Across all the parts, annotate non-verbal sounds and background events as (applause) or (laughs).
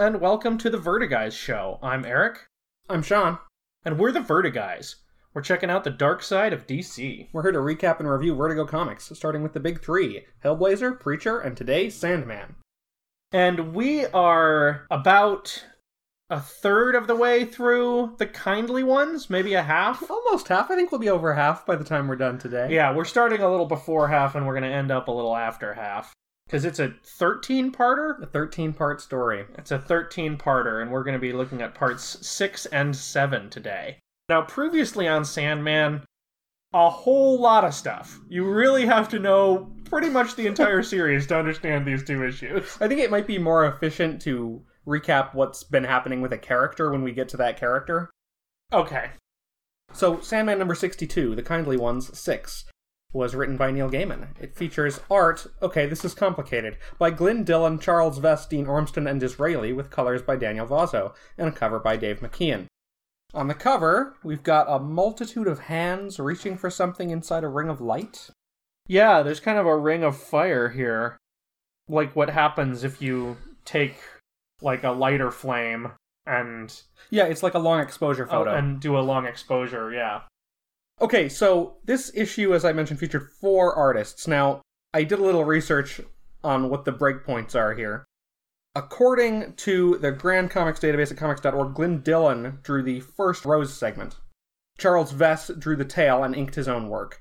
And welcome to the Vertiguys show. I'm Eric, I'm Sean. and we're the Vertiguys. We're checking out the dark side of DC. We're here to recap and review Vertigo comics, starting with the big three Hellblazer, Preacher, and today, Sandman. And we are about a third of the way through the kindly ones, maybe a half. Almost half. I think we'll be over half by the time we're done today. Yeah, we're starting a little before half and we're going to end up a little after half. Because it's a 13 parter? A 13 part story. It's a 13 parter, and we're going to be looking at parts 6 and 7 today. Now, previously on Sandman, a whole lot of stuff. You really have to know pretty much the entire (laughs) series to understand these two issues. I think it might be more efficient to recap what's been happening with a character when we get to that character. Okay. So, Sandman number 62, The Kindly Ones 6, was written by Neil Gaiman. It features art, okay, this is complicated, by Glyn Dillon, Charles Vess, Dean Ormston, and D'Israeli, with colors by Daniel Vozzo, and a cover by Dave McKean. On the cover, we've got a multitude of hands reaching for something inside a ring of light. Yeah, there's kind of a ring of fire here. Like what happens if you take like a lighter flame and Yeah, it's like a long exposure photo. oh, photo. and do a long exposure, yeah. Okay, so this issue, as I mentioned, featured four artists. Now, I did a little research on what the breakpoints are here. According to the Grand Comics database at comics.org, Glyn Dillon drew the first Rose segment. Charles Vess drew the tail and inked his own work.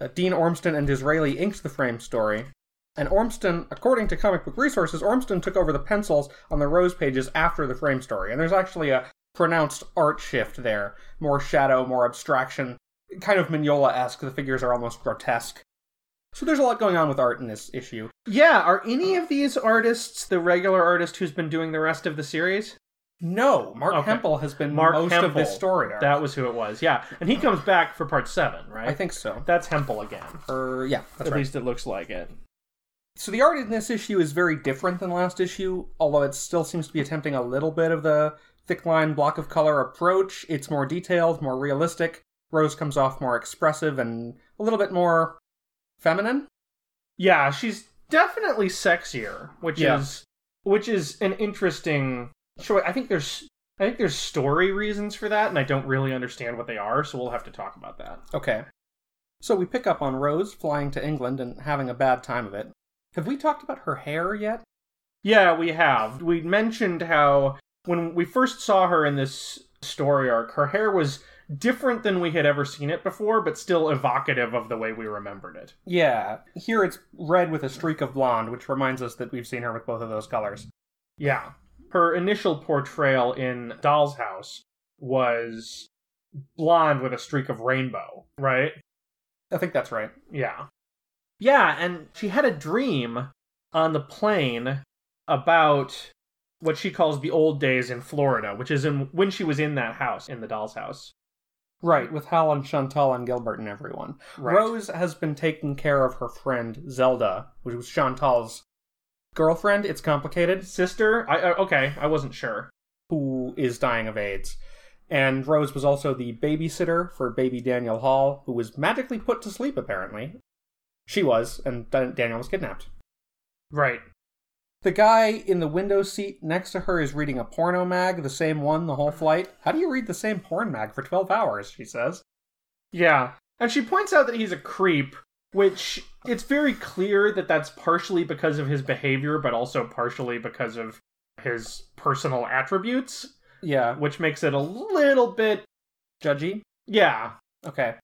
Uh, Dean Ormston and D'Israeli inked the frame story. And Ormston, according to comic book resources, Ormston took over the pencils on the Rose pages after the frame story. And there's actually a pronounced art shift there. More shadow, more abstraction, kind of Mignola esque. The figures are almost grotesque. So there's a lot going on with art in this issue. Yeah, are any of these artists the regular artist who's been doing the rest of the series? No, Marc Okay. Hempel has been Marc most Hempel. of this story arc. That was who it was. Yeah, and he comes back for part seven, right? I think so. that's Hempel again. Or yeah, that's At right. least it looks like it. So the art in this issue is very different than last issue, although it still seems to be attempting a little bit of the thick line block of color approach. It's more detailed, more realistic. Rose comes off more expressive and a little bit more feminine. Yeah, she's definitely sexier, which Yeah. is which is an interesting choice. I think there's I think there's story reasons for that, and I don't really understand what they are, so we'll have to talk about that. Okay. So we pick up on Rose flying to England and having a bad time of it. Have we talked about her hair yet? Yeah, we have. We mentioned how when we first saw her in this story arc, her hair was different than we had ever seen it before, but still evocative of the way we remembered it. Yeah. Here it's red with a streak of blonde, which reminds us that we've seen her with both of those colors. Yeah. Her initial portrayal in Doll's House was blonde with a streak of rainbow, right? I think that's right. Yeah. Yeah, and she had a dream on the plane about what she calls the old days in Florida, which is in when she was in that house, in the doll's house. Right, with Hal and Chantal and Gilbert and everyone. Right. Rose has been taking care of her friend Zelda, which was Chantal's girlfriend. It's complicated, Sister? I, I okay, I wasn't sure. who is dying of AIDS. And Rose was also the babysitter for baby Daniel Hall, who was magically put to sleep, apparently. She was, and Daniel was kidnapped. Right. The guy in the window seat next to her is reading a porno mag, the same one the whole flight. How do you read the same porn mag for 12 hours? She says. Yeah. And she points out that he's a creep, which it's very clear that that's partially because of his behavior, but also partially because of his personal attributes, Yeah. which makes it a little bit. Judgy? Yeah. Okay.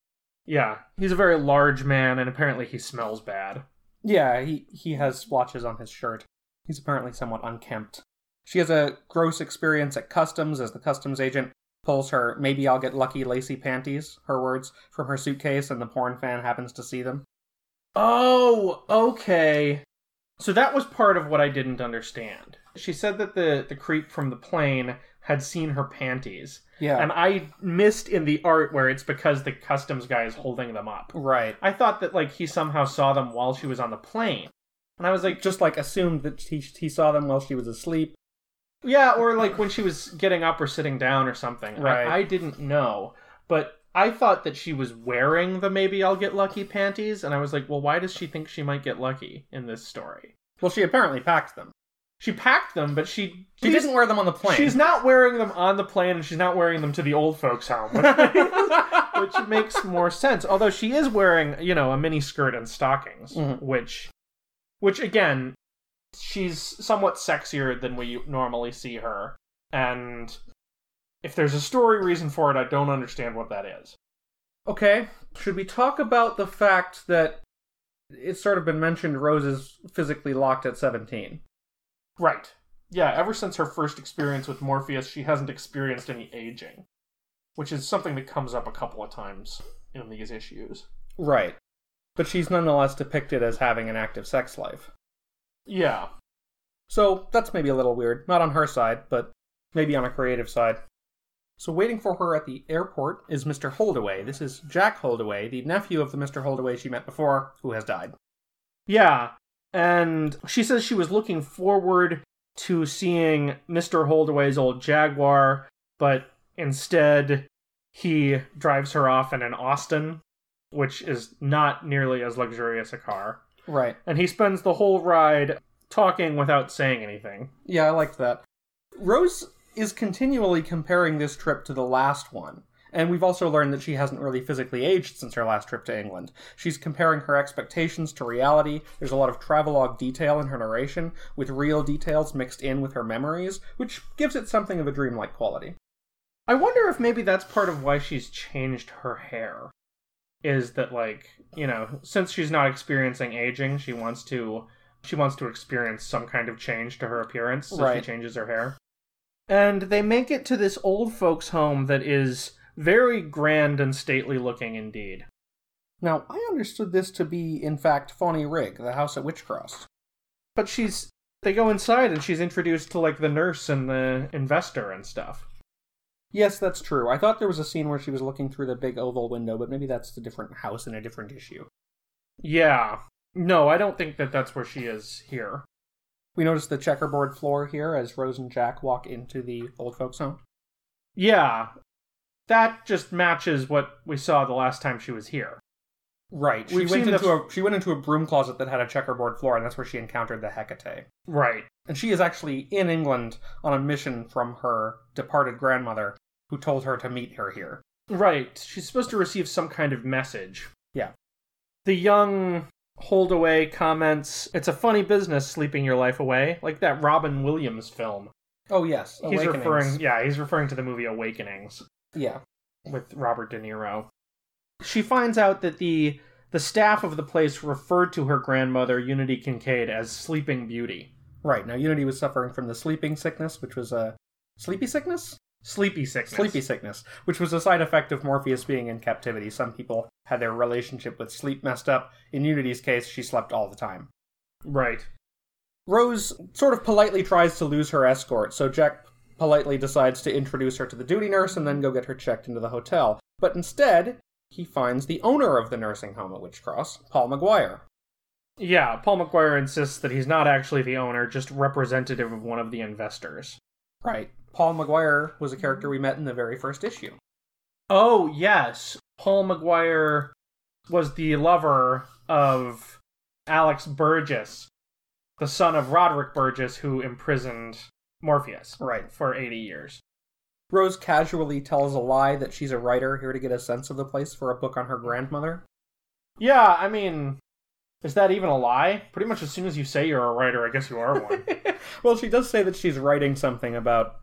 Yeah. He's a very large man, and apparently he smells bad. Yeah, he, he has splotches on his shirt. He's apparently somewhat unkempt. She has a gross experience at customs as the customs agent pulls her maybe I'll get lucky lacy panties, her words, from her suitcase and the porn fan happens to see them. Oh, okay. So that was part of what I didn't understand. She said that the, the creep from the plane had seen her panties. Yeah. And I missed in the art where it's because the customs guy is holding them up. right. I thought that like he somehow saw them while she was on the plane. And I was like, Just like assumed that he, he saw them while she was asleep. yeah, or like when she was getting up or sitting down or something. Right. I, I didn't know. But I thought that she was wearing the maybe I'll get lucky panties. And I was like, well, why does she think she might get lucky in this story? Well, she apparently packed them. she packed them, but she She didn't wear them on the plane. She's not wearing them on the plane, and she's not wearing them to the old folks' home, which, (laughs) which makes more sense. Although she is wearing, you know, a mini skirt and stockings, Mhm. which, which again, she's somewhat sexier than we normally see her, and if there's a story reason for it, I don't understand what that is. Okay, should we talk about the fact that it's sort of been mentioned Rose is physically locked at 17? Right. Yeah, ever since her first experience with Morpheus, she hasn't experienced any aging, which is something that comes up a couple of times in these issues. Right. But she's nonetheless depicted as having an active sex life. Yeah. So that's maybe a little weird. Not on her side, but maybe on a creative side. So waiting for her at the airport is Mr. Holdaway. This is Jack Holdaway, the nephew of the Mr. Holdaway she met before, who has died. Yeah. And she says she was looking forward to seeing Mr. Holdaway's old Jaguar, but instead he drives her off in an Austin, which is not nearly as luxurious a car. Right. And he spends the whole ride talking without saying anything. Yeah, I liked that. Rose is continually comparing this trip to the last one. And we've also learned that she hasn't really physically aged since her last trip to England. She's comparing her expectations to reality. There's a lot of travelogue detail in her narration, with real details mixed in with her memories, which gives it something of a dreamlike quality. I wonder if maybe that's part of why she's changed her hair. Is that like, you know, since she's not experiencing aging, she wants to she wants to experience some kind of change to her appearance, so Right. she changes her hair. And they make it to this old folks' home that is very grand and stately looking indeed. Now, I understood this to be, in fact, Fawney Rig, the house at Wych Cross. But she's they go inside and she's introduced to like the nurse and the investor and stuff. Yes, that's true. I thought there was a scene where she was looking through the big oval window, but maybe that's a different house in a different issue. Yeah. No, I don't think that that's where she is here. We notice the checkerboard floor here as Rose and Jack walk into the old folks' home. Yeah. That just matches what we saw the last time she was here. Right. She We've went into the- a she went into a broom closet that had a checkerboard floor, and that's where she encountered the Hecate. Right. And she is actually in England on a mission from her departed grandmother, who told her to meet her here. Right. She's supposed to receive some kind of message. Yeah. The young Holdaway comments, It's a funny business sleeping your life away, like that Robin Williams film. Oh yes, He's referring yeah, he's referring to the movie Awakenings Yeah. with Robert De Niro. She finds out that the the staff of the place referred to her grandmother, Unity Kincaid, as Sleeping Beauty. Right. Now Unity was suffering from the sleeping sickness, which was a sleepy sickness? Sleepy sickness. Sleepy sickness, which was a side effect of Morpheus being in captivity. Some people had their relationship with sleep messed up. In Unity's case, she slept all the time. Right. Rose sort of politely tries to lose her escort, so Jack politely decides to introduce her to the duty nurse and then go get her checked into the hotel. But instead, he finds the owner of the nursing home at Wych Cross, Paul McGuire. Yeah, Paul McGuire insists that he's not actually the owner, just representative of one of the investors. Right. Paul McGuire was a character we met in the very first issue. Oh, yes. Paul McGuire was the lover of Alex Burgess, the son of Roderick Burgess, who imprisoned Morpheus Right. for 80 years. Rose casually tells a lie that she's a writer here to get a sense of the place for a book on her grandmother. Yeah, I mean, is that even a lie? Pretty much as soon as you say you're a writer, I guess you are one. (laughs) well, she does say that she's writing something about.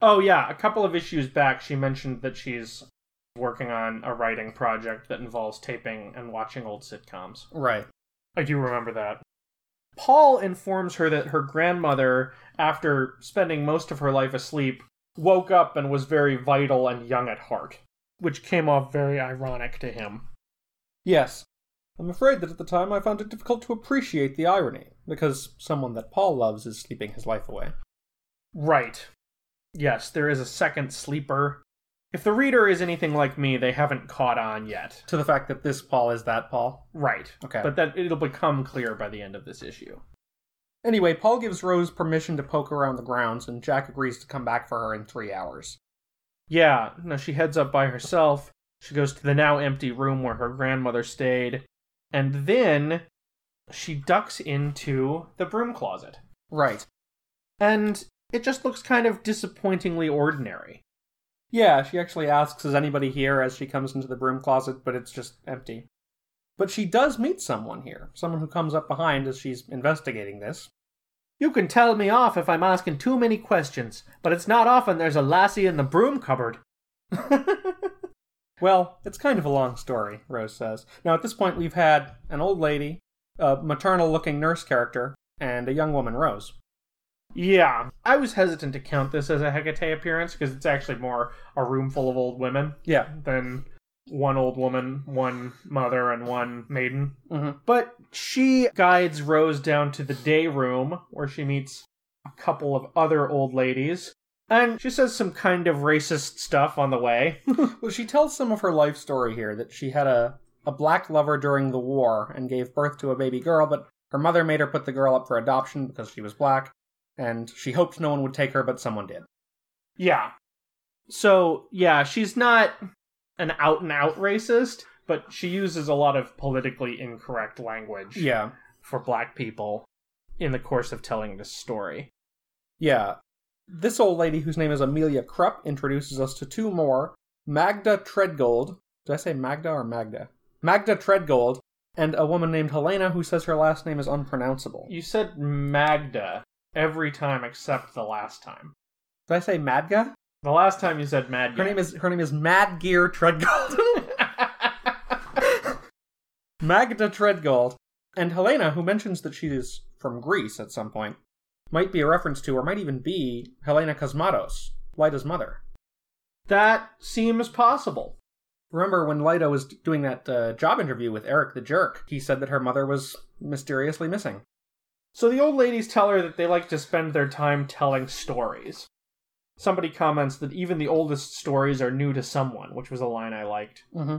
Oh, yeah, a couple of issues back, she mentioned that she's working on a writing project that involves taping and watching old sitcoms. Right. I do remember that. Paul informs her that her grandmother, after spending most of her life asleep, woke up and was very vital and young at heart, which came off very ironic to him. Yes. I'm afraid that at the time I found it difficult to appreciate the irony, because someone that Paul loves is sleeping his life away. Right. Yes, there is a second sleeper. If the reader is anything like me, they haven't caught on yet. To the fact that this Paul is that Paul. Right. Okay. But that it'll become clear by the end of this issue. Anyway, Paul gives Rose permission to poke around the grounds, and Jack agrees to come back for her in three hours. Yeah, now she heads up by herself. She goes to the now empty room where her grandmother stayed. And then she ducks into the broom closet. Right. And it just looks kind of disappointingly ordinary. Yeah, she actually asks, Is anybody here as she comes into the broom closet, but it's just empty. But she does meet someone here, someone who comes up behind as she's investigating this. You can tell me off if I'm asking too many questions, but it's not often there's a lassie in the broom cupboard. (laughs) well, it's kind of a long story, Rose says. Now, at this point, we've had an old lady, a maternal looking nurse character, and a young woman, Rose. Yeah, I was hesitant to count this as a Hecate appearance because it's actually more a room full of old women Yeah. than one old woman, one mother, and one maiden. Mm-hmm. But she guides Rose down to the day room where she meets a couple of other old ladies. And she says some kind of racist stuff on the way. (laughs) Well, she tells some of her life story here that she had a, a black lover during the war and gave birth to a baby girl, but her mother made her put the girl up for adoption because she was black, and she hoped no one would take her, but someone did. yeah. So, yeah, she's not an out and out racist, but she uses a lot of politically incorrect language Yeah. for black people in the course of telling this story. Yeah. This old lady, whose name is Amelia Krupp, introduces us to two more Magda Treadgold. Did I say Magda or Magda? Magda Treadgold, and a woman named Helena who says her last name is unpronounceable. You said Magda every time except the last time. Did I say Madga? The last time you said Mad Her name is her name is Mad Gear Treadgold. (laughs) Magda Treadgold, and Helena, who mentions that she is from Greece at some point, might be a reference to, or might even be, Helena Kosmatos, Lyta's mother. that seems possible. Remember when Lyta was doing that uh, job interview with Eric the Jerk, he said that her mother was mysteriously missing. So the old ladies tell her that they like to spend their time telling stories. Somebody comments that even the oldest stories are new to someone, which was a line I liked. Mm-hmm.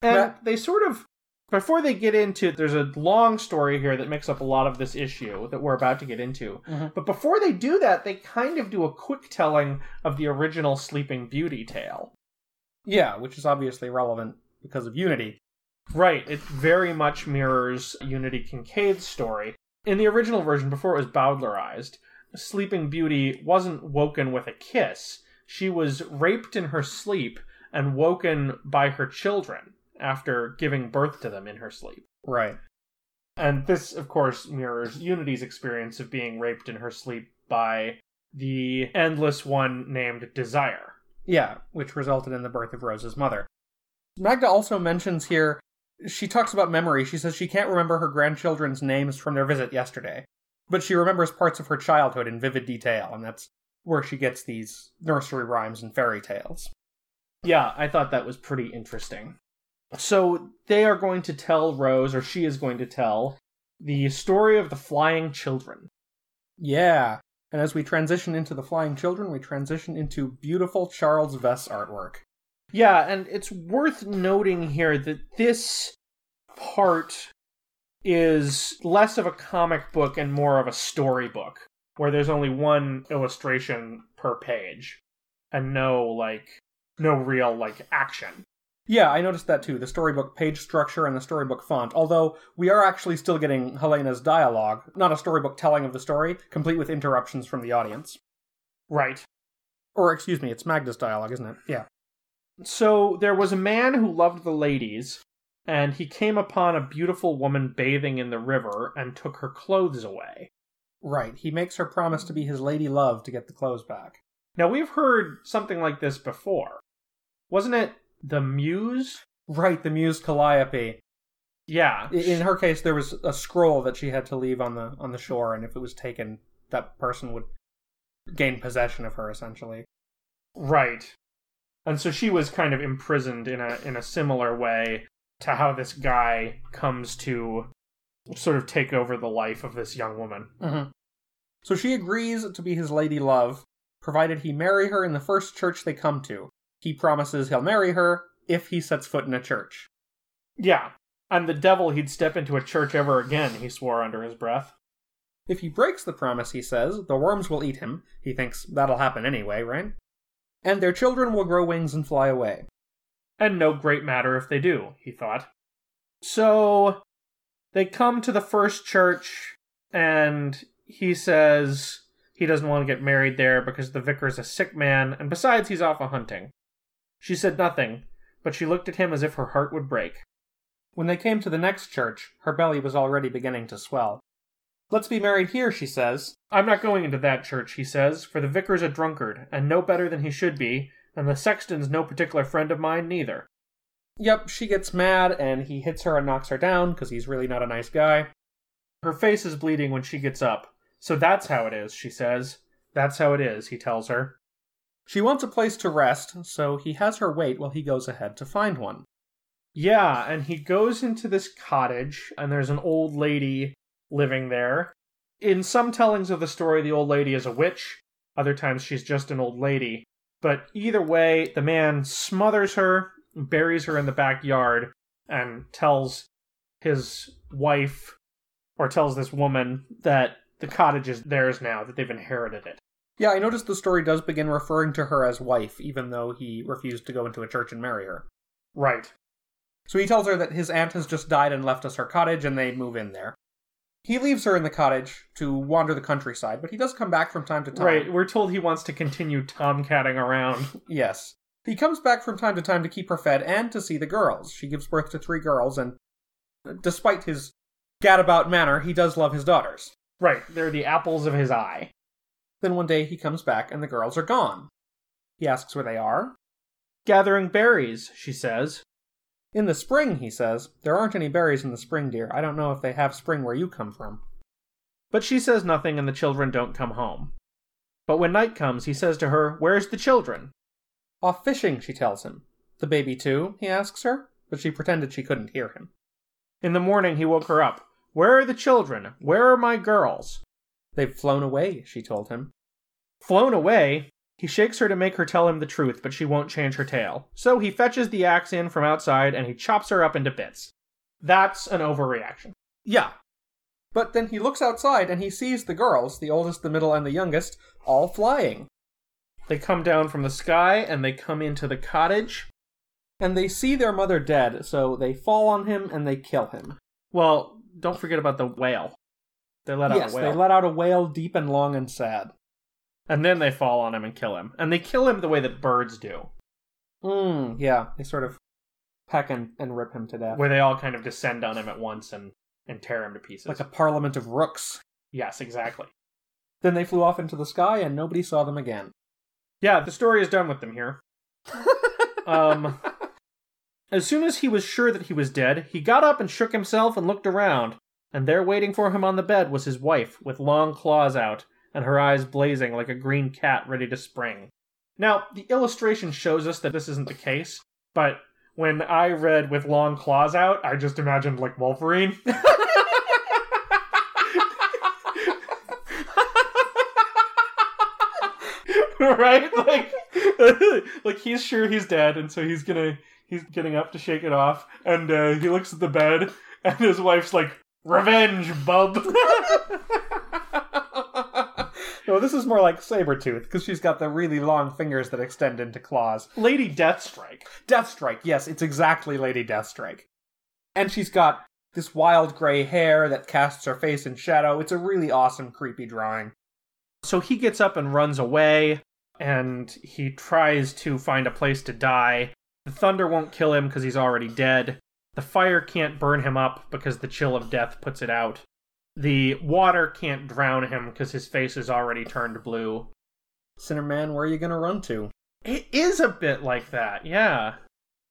And That- they sort of, before they get into, there's a long story here that makes up a lot of this issue that we're about to get into. Mhm. But before they do that, they kind of do a quick telling of the original Sleeping Beauty tale. Yeah, which is obviously relevant because of Unity. Right, it very much mirrors Unity Kincaid's story. In the original version, before it was Bowdlerized, Sleeping Beauty wasn't woken with a kiss. She was raped in her sleep and woken by her children after giving birth to them in her sleep. Right. And this, of course, mirrors Unity's experience of being raped in her sleep by the endless one named Desire. Yeah, which resulted in the birth of Rose's mother. Magda also mentions here, she talks about memory. She says she can't remember her grandchildren's names from their visit yesterday, but she remembers parts of her childhood in vivid detail, and that's where she gets these nursery rhymes and fairy tales. Yeah, I thought that was pretty interesting. So they are going to tell Rose, or she is going to tell, the story of the flying children. Yeah, and as we transition into the flying children, we transition into beautiful Charles Vess artwork. Yeah, and it's worth noting here that this part is less of a comic book and more of a storybook, where there's only one illustration per page, and no, like, no real, like, action. Yeah, I noticed that too. The storybook page structure and the storybook font. Although we are actually still getting Helena's dialogue, not a storybook telling of the story, complete with interruptions from the audience. Right. Or excuse me, it's Magda's dialogue, isn't it? Yeah. So there was a man who loved the ladies, and he came upon a beautiful woman bathing in the river and took her clothes away. Right. He makes her promise to be his lady love to get the clothes back. Now we've heard something like this before. Wasn't it the Muse? Right, the muse Calliope. Yeah. In her case, there was a scroll that she had to leave on the on the shore, and if it was taken, that person would gain possession of her essentially. Right. And so she was kind of imprisoned in a in a similar way to how this guy comes to sort of take over the life of this young woman. Mm-hmm. So she agrees to be his lady love, provided he marry her in the first church they come to. He promises he'll marry her if he sets foot in a church. Yeah. And the devil he'd step into a church ever again, he swore under his breath. If he breaks the promise, he says, the worms will eat him. He thinks that'll happen anyway, right? And their children will grow wings and fly away. And no great matter if they do, he thought. So they come to the first church, and he says, He doesn't want to get married there because the vicar's a sick man, and besides, he's off a hunting. She said nothing, but she looked at him as if her heart would break. When they came to the next church, her belly was already beginning to swell. Let's be married here, she says. I'm not going into that church, he says, for the vicar's a drunkard, and no better than he should be, and the sexton's no particular friend of mine neither. Yep, she gets mad, and he hits her and knocks her down because he's really not a nice guy. Her face is bleeding when she gets up. So that's how it is, she says. That's how it is, he tells her. She wants a place to rest, so he has her wait while he goes ahead to find one. Yeah, and he goes into this cottage, and there's an old lady living there. In some tellings of the story, the old lady is a witch. Other times, she's just an old lady. But either way, the man smothers her, buries her in the backyard, and tells his wife, or tells this woman, that the cottage is theirs now, that they've inherited it. Yeah, I noticed the story does begin referring to her as wife, even though he refused to go into a church and marry her. Right. So he tells her that his aunt has just died and left us her cottage, and they move in there. He leaves her in the cottage to wander the countryside, but he does come back from time to time. Right, we're told he wants to continue tomcatting around. Yes. He comes back from time to time to keep her fed and to see the girls. She gives birth to three girls, and uh, despite his gadabout manner, he does love his daughters. Right, they're the apples of his eye. Then one day he comes back and the girls are gone. He asks where they are. Gathering berries, she says. In the spring, he says. There aren't any berries in the spring, dear. I don't know if they have spring where you come from. But she says nothing and the children don't come home. But when night comes, he says to her, Where's the children? Off fishing, she tells him. The baby, too? he asks her, but she pretended she couldn't hear him. In the morning, he woke her up. Where are the children? Where are my girls? They've flown away, she told him. Flown away? He shakes her to make her tell him the truth, but she won't change her tale. So he fetches the axe in from outside and he chops her up into bits. That's an overreaction. Yeah. But then he looks outside and he sees the girls, the oldest, the middle, and the youngest, all flying. They come down from the sky and they come into the cottage. And they see their mother dead, so they fall on him and they kill him. Well, don't forget about the whale. They let out yes, a whale. they let out a wail deep and long and sad. And then they fall on him and kill him. And they kill him the way that birds do, Mm, yeah, they sort of peck and, and rip him to death. where they all kind of descend on him at once and, and tear him to pieces. Like a parliament of rooks. Yes, exactly. Then they flew off into the sky and nobody saw them again. Yeah, the story is done with them here. (laughs) Um, as soon as he was sure that he was dead, he got up and shook himself and looked around. And there waiting for him on the bed was his wife, with long claws out, and her eyes blazing like a green cat ready to spring. Now, the illustration shows us that this isn't the case, but when I read with long claws out, I just imagined like Wolverine. (laughs) right? Like, (laughs) like he's sure he's dead, and so he's gonna he's getting up to shake it off, and uh, he looks at the bed, and his wife's like, "Revenge, bub." (laughs) no, this is more like Sabretooth, because she's got the really long fingers that extend into claws. Lady Deathstrike. Deathstrike, yes, it's exactly Lady Deathstrike. And she's got this wild gray hair that casts her face in shadow. It's a really awesome, creepy drawing. So he gets up and runs away, and he tries to find a place to die. The thunder won't kill him because he's already dead. The fire can't burn him up because the chill of death puts it out. The water can't drown him because his face is already turned blue. Sinner man, where are you gonna run to? It is a bit like that, yeah.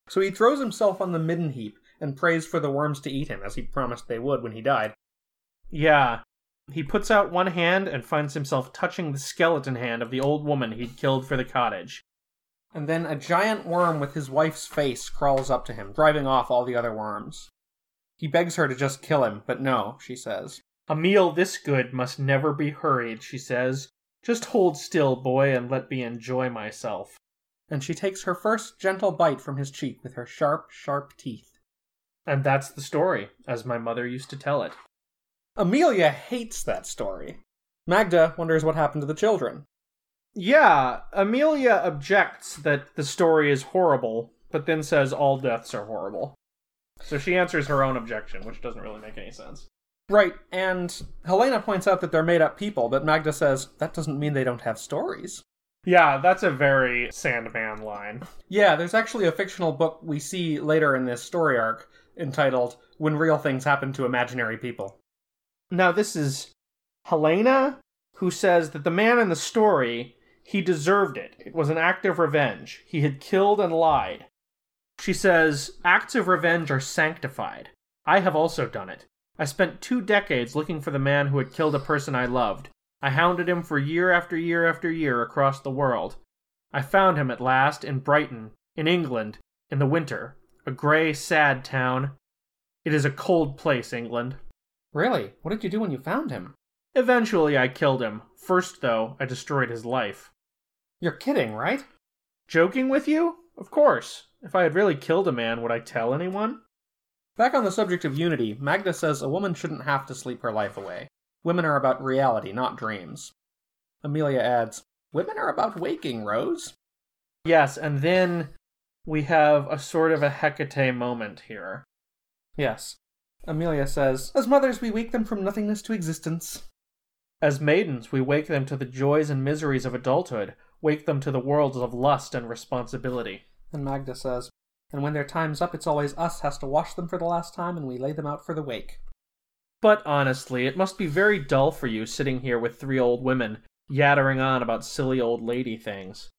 So he throws himself on the midden heap and prays for the worms to eat him, as he promised they would when he died. Yeah. He puts out one hand and finds himself touching the skeleton hand of the old woman he'd killed for the cottage. And then a giant worm with his wife's face crawls up to him, driving off all the other worms. He begs her to just kill him, but no, she says. A meal this good must never be hurried, she says. Just hold still, boy, and let me enjoy myself. And she takes her first gentle bite from his cheek with her sharp, sharp teeth. And that's the story, as my mother used to tell it. Amelia hates that story. Magda wonders what happened to the children. Yeah, Amelia objects that the story is horrible, but then says all deaths are horrible. So she answers her own objection, which doesn't really make any sense. Right, and Helena points out that they're made up people, but Magda says that doesn't mean they don't have stories. Yeah, that's a very Sandman line. Yeah, there's actually a fictional book we see later in this story arc entitled When Real Things Happen to Imaginary People. Now, this is Helena who says that the man in the story, he deserved it. It was an act of revenge. He had killed and lied. She says, Acts of revenge are sanctified. I have also done it. I spent two decades looking for the man who had killed a person I loved. I hounded him for year after year after year across the world. I found him at last in Brighton, in England, in the winter. A grey, sad town. It is a cold place, England. Really? What did you do when you found him? Eventually, I killed him. First, though, I destroyed his life. You're kidding, right? Joking with you? Of course. If I had really killed a man, would I tell anyone? Back on the subject of unity, Magda says a woman shouldn't have to sleep her life away. Women are about reality, not dreams. Amelia adds, Women are about waking, Rose. Yes, and then we have a sort of a Hecate moment here. Yes. Amelia says, As mothers, we wake them from nothingness to existence. As maidens, we wake them to the joys and miseries of adulthood, wake them to the worlds of lust and responsibility. And Magda says, And when their time's up, it's always us has to wash them for the last time, and we lay them out for the wake. But honestly, it must be very dull for you sitting here with three old women, yattering on about silly old lady things.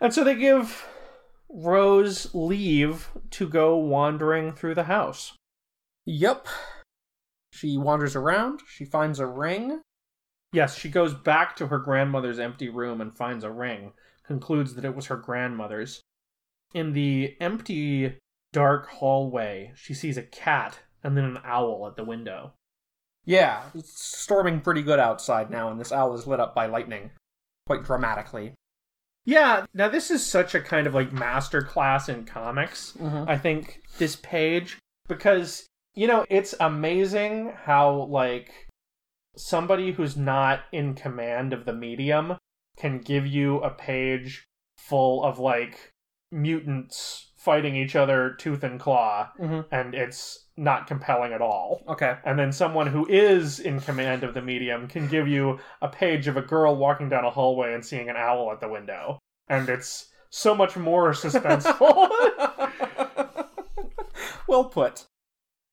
And so they give Rose leave to go wandering through the house. Yep. She wanders around, she finds a ring. Yes, she goes back to her grandmother's empty room and finds a ring, concludes that it was her grandmother's. In the empty, dark hallway, she sees a cat and then an owl at the window. Yeah, it's storming pretty good outside now, and this owl is lit up by lightning. Quite dramatically. Yeah, now this is such a kind of like master class in comics. Mhm. I think this page because you know, it's amazing how like somebody who's not in command of the medium can give you a page full of like mutants fighting each other tooth and claw Mhm. and it's not compelling at all. Okay. And then someone who is in command of the medium can give you a page of a girl walking down a hallway and seeing an owl at the window. And it's so much more (laughs) suspenseful. (laughs) well put.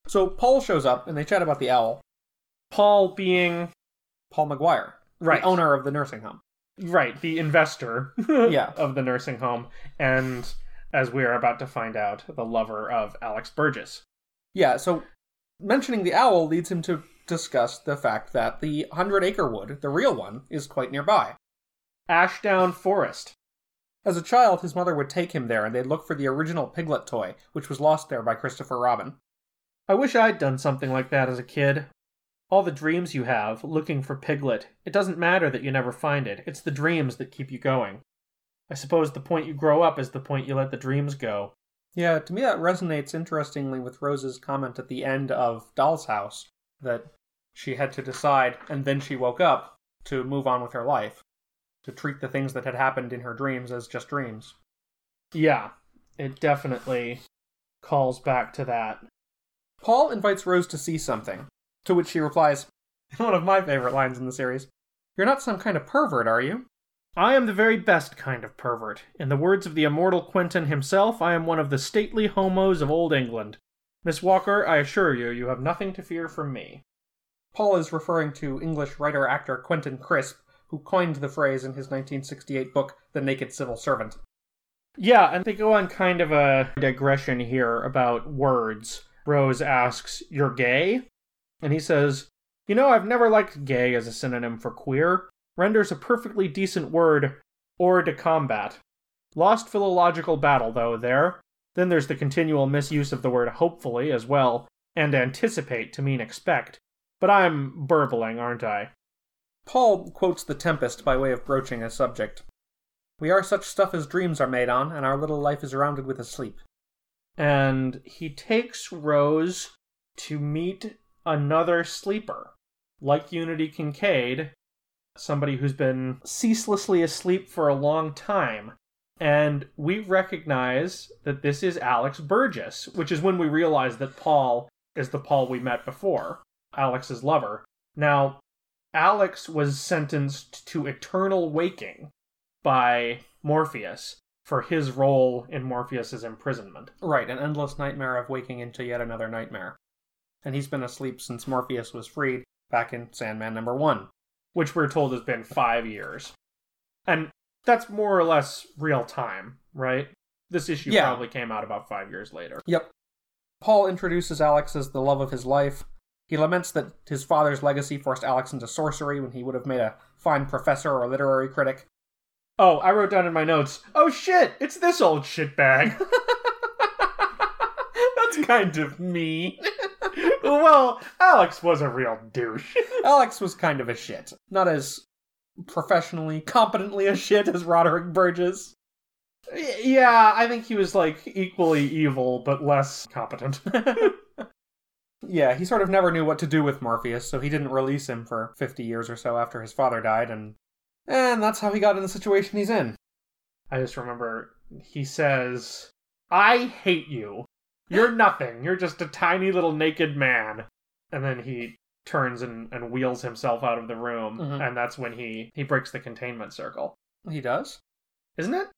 So Paul shows up, and they chat about the owl. Paul being Paul McGuire, right, the owner of the nursing home. Right, the investor Yeah. (laughs) of the nursing home, and as we are about to find out, the lover of Alex Burgess. Yeah, so mentioning the owl leads him to discuss the fact that the Hundred Acre Wood, the real one, is quite nearby. Ashdown Forest. As a child, his mother would take him there and they'd look for the original Piglet toy, which was lost there by Christopher Robin. I wish I'd done something like that as a kid. All the dreams you have, looking for Piglet, it doesn't matter that you never find it. It's the dreams that keep you going. I suppose the point you grow up is the point you let the dreams go. Yeah, to me that resonates interestingly with Rose's comment at the end of Doll's House that she had to decide, and then she woke up to move on with her life, to treat the things that had happened in her dreams as just dreams. Yeah, it definitely calls back to that. Paul invites Rose to see something, to which she replies, (laughs) one of my favorite lines in the series You're not some kind of pervert, are you? I am the very best kind of pervert. In the words of the immortal Quentin himself, I am one of the stately homos of old England. Miss Walker, I assure you, you have nothing to fear from me. Paul is referring to English writer actor Quentin Crisp, who coined the phrase in his 1968 book, The Naked Civil Servant. Yeah, and they go on kind of a digression here about words. Rose asks, You're gay? And he says, You know, I've never liked gay as a synonym for queer. Renders a perfectly decent word, hors de combat. Lost philological battle, though, there. Then there's the continual misuse of the word hopefully as well, and anticipate to mean expect. But I'm burbling, aren't I? Paul quotes The Tempest by way of broaching a subject. We are such stuff as dreams are made on, and our little life is rounded with a sleep. and he takes Rose to meet another sleeper, like Unity Kincaid, somebody who's been ceaselessly asleep for a long time. And we recognize that this is Alex Burgess, which is when we realize that Paul is the Paul we met before. Alex's lover. Now, Alex was sentenced to eternal waking by Morpheus for his role in Morpheus's imprisonment. Right, an endless nightmare of waking into yet another nightmare. And he's been asleep since Morpheus was freed back in Sandman number one. which we're told has been five years. And that's more or less real time, right? This issue Yeah. probably came out about five years later. Yep. Paul introduces Alex as the love of his life. He laments that his father's legacy forced Alex into sorcery when he would have made a fine professor or literary critic. Oh, I wrote down in my notes, oh shit, it's this old shitbag. (laughs) (laughs) that's kind of me. (laughs) well, Alex was a real douche. (laughs) Alex was kind of a shit. Not as professionally, competently a shit as Roderick Burgess. Yeah, I think he was like equally evil, but less competent. (laughs) Yeah, he sort of never knew what to do with Morpheus, so he didn't release him for 50 years or so after his father died, and and that's how he got in the situation he's in. I just remember he says, I hate you. You're nothing. You're just a tiny little naked man. And then he turns and, and wheels himself out of the room, Mhm. and that's when he, he breaks the containment circle. He does? Isn't it?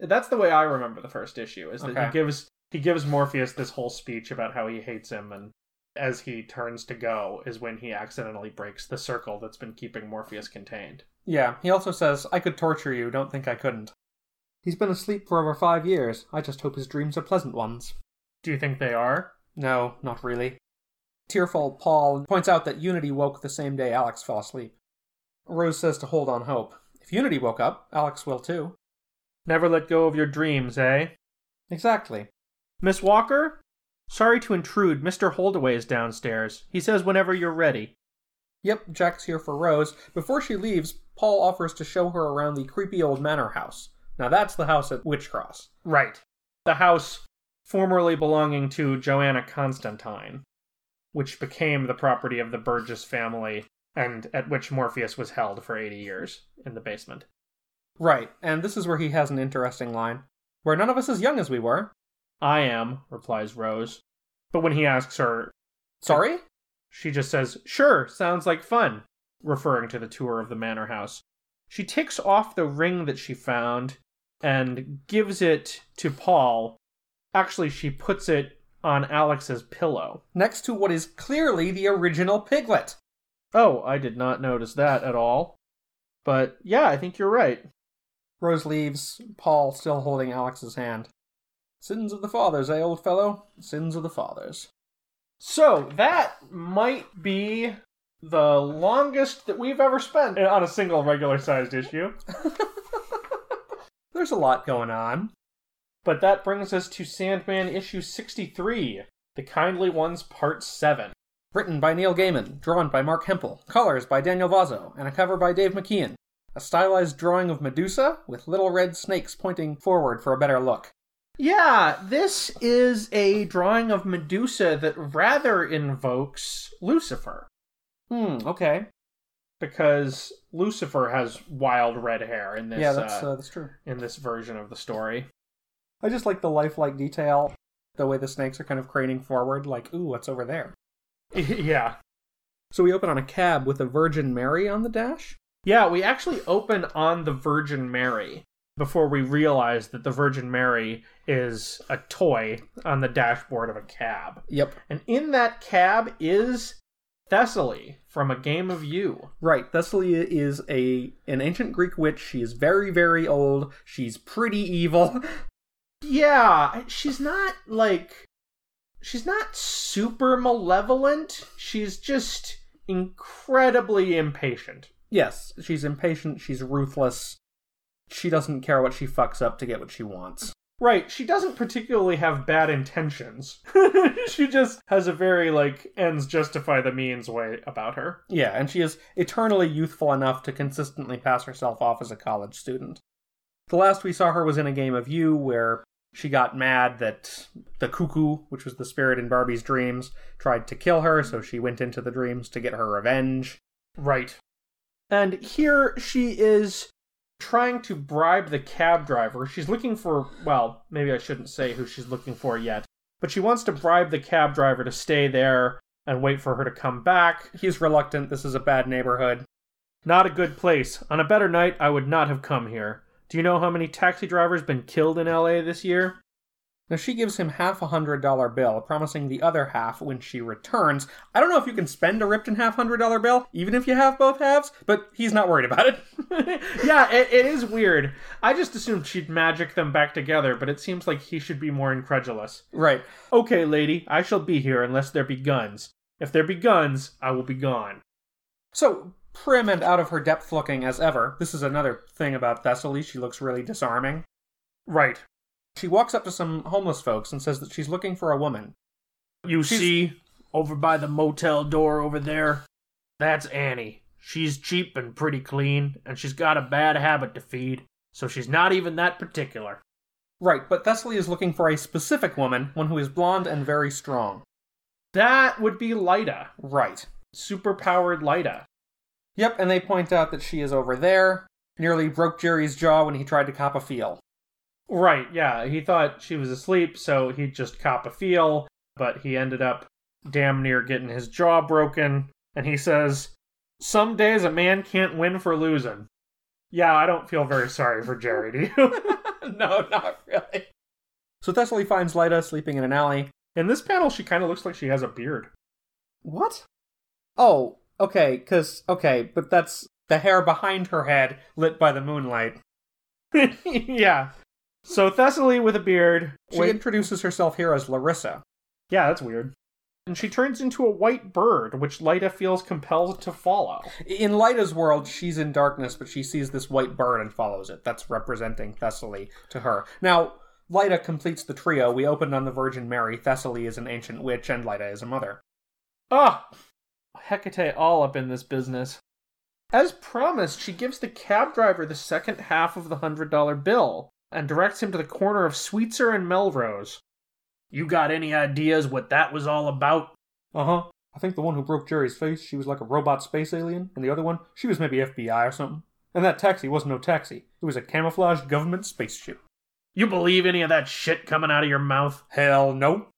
That's the way I remember the first issue, is that Okay. he gives he gives Morpheus this whole speech about how he hates him and as he turns to go is when he accidentally breaks the circle that's been keeping Morpheus contained. Yeah, he also says, I could torture you, don't think I couldn't. He's been asleep for over five years. I just hope his dreams are pleasant ones. Do you think they are? No, not really. Tearful Paul points out that Unity woke the same day Alex fell asleep. Rose says to hold on hope. If Unity woke up, Alex will too. Never let go of your dreams, eh? Exactly. Miss Walker? Sorry to intrude. Mr. Holdaway is downstairs. He says whenever you're ready. Yep, Jack's here for Rose. Before she leaves, Paul offers to show her around the creepy old manor house. Now that's the house at Wych Cross. Right. The house formerly belonging to Joanna Constantine, which became the property of the Burgess family and at which Morpheus was held for 80 years in the basement. Right, and this is where he has an interesting line. We're none of us as young as we were. I am, replies Rose. But when he asks her, Sorry? she just says, Sure, sounds like fun, referring to the tour of the manor house. She takes off the ring that she found and gives it to Paul. Actually, she puts it on Alex's pillow. Next to what is clearly the original piglet. Oh, I did not notice that at all. But yeah, I think you're right. Rose leaves, Paul still holding Alex's hand. Sins of the fathers, eh, old fellow? Sins of the fathers. So that might be the longest that we've ever spent on a single regular sized issue. (laughs) There's a lot going on. But that brings us to Sandman issue 63, The Kindly Ones Part 7. Written by Neil Gaiman, drawn by Marc Hempel, colors by Daniel Vozzo, and a cover by Dave McKean. A stylized drawing of Medusa with little red snakes pointing forward for a better look. Yeah, this is a drawing of Medusa that rather invokes Lucifer, Hmm, okay. because Lucifer has wild red hair in this yeah, that's, uh, uh, that's true. in this version of the story. I just like the lifelike detail, the way the snakes are kind of craning forward, like, ooh, what's over there? (laughs) yeah. So we open on a cab with a Virgin Mary on the dash? Yeah, we actually open on the Virgin Mary before we realize that the Virgin Mary is a toy on the dashboard of a cab. Yep. And in that cab is Thessaly from a game of you. Right. Thessaly is a an ancient Greek witch. She is very, very old. She's pretty evil. (laughs) Yeah, she's not like she's not super malevolent. She's just incredibly impatient. yes, she's impatient. She's ruthless. She doesn't care what she fucks up to get what she wants. Right, she doesn't particularly have bad intentions. (laughs) she just has a very like ends justify the means way about her. Yeah, and she is eternally youthful enough to consistently pass herself off as a college student. The last we saw her was in a game of You, where she got mad that the cuckoo, which was the spirit in Barbie's dreams, tried to kill her, so she went into the dreams to get her revenge. Right. And here she is trying to bribe the cab driver. She's looking for, well, maybe I shouldn't say who she's looking for yet, but she wants to bribe the cab driver to stay there and wait for her to come back. He's reluctant. This is a bad neighborhood. Not a good place. On a better night, I would not have come here. Do you know how many taxi drivers been killed in LA this year? Now she gives him half a hundred dollar bill, promising the other half when she returns. I don't know if you can spend a ripped in half hundred dollar bill, even if you have both halves, but he's not worried about it. (laughs) yeah, it, it is weird. I just assumed she'd magic them back together, but it seems like he should be more incredulous. right. Okay, lady, I shall be here unless there be guns. If there be guns, I will be gone. So prim and out of her depth looking as ever. This is another thing about Thessaly. She looks really disarming. Right. She walks up to some homeless folks and says that she's looking for a woman. You She's- see, over by the motel door over there, that's Annie. She's cheap and pretty clean, and she's got a bad habit to feed, so she's not even that particular. Right, but Thessaly is looking for a specific woman, one who is blonde and very strong. That would be Lyta. Right. Superpowered Lyta. Yep, and they point out that she is over there. Nearly broke Jerry's jaw when he tried to cop a feel. Right, yeah. He thought she was asleep, so he'd just cop a feel, but he ended up damn near getting his jaw broken. And he says, Some days a man can't win for losing. Yeah, I don't feel very sorry for Jerry, do you? (laughs) (laughs) no, not really. So Thessaly finds Lyta sleeping in an alley. In this panel, she kind of looks like she has a beard. What? Oh, okay, cause okay, but that's the hair behind her head lit by the moonlight. (laughs) yeah. So Thessaly with a beard. She Wait, introduces herself here as Larissa. yeah, that's weird. And she turns into a white bird, which Lyta feels compelled to follow. In Lyta's world, she's in darkness, but she sees this white bird and follows it. That's representing Thessaly to her. Now, Lyta completes the trio. We opened on the Virgin Mary. Thessaly is an ancient witch, and Lyta is a mother. Ah, Hecate all up in this business. As promised, she gives the cab driver the second half of the hundred dollar bill and directs him to the corner of Sweetzer and Melrose. You got any ideas what that was all about? Uh huh. I think the one who broke Jerry's face, she was like a robot space alien, and the other one, she was maybe FBI or something. And that taxi wasn't no taxi. It was a camouflaged government spaceship. You believe any of that shit coming out of your mouth? Hell no.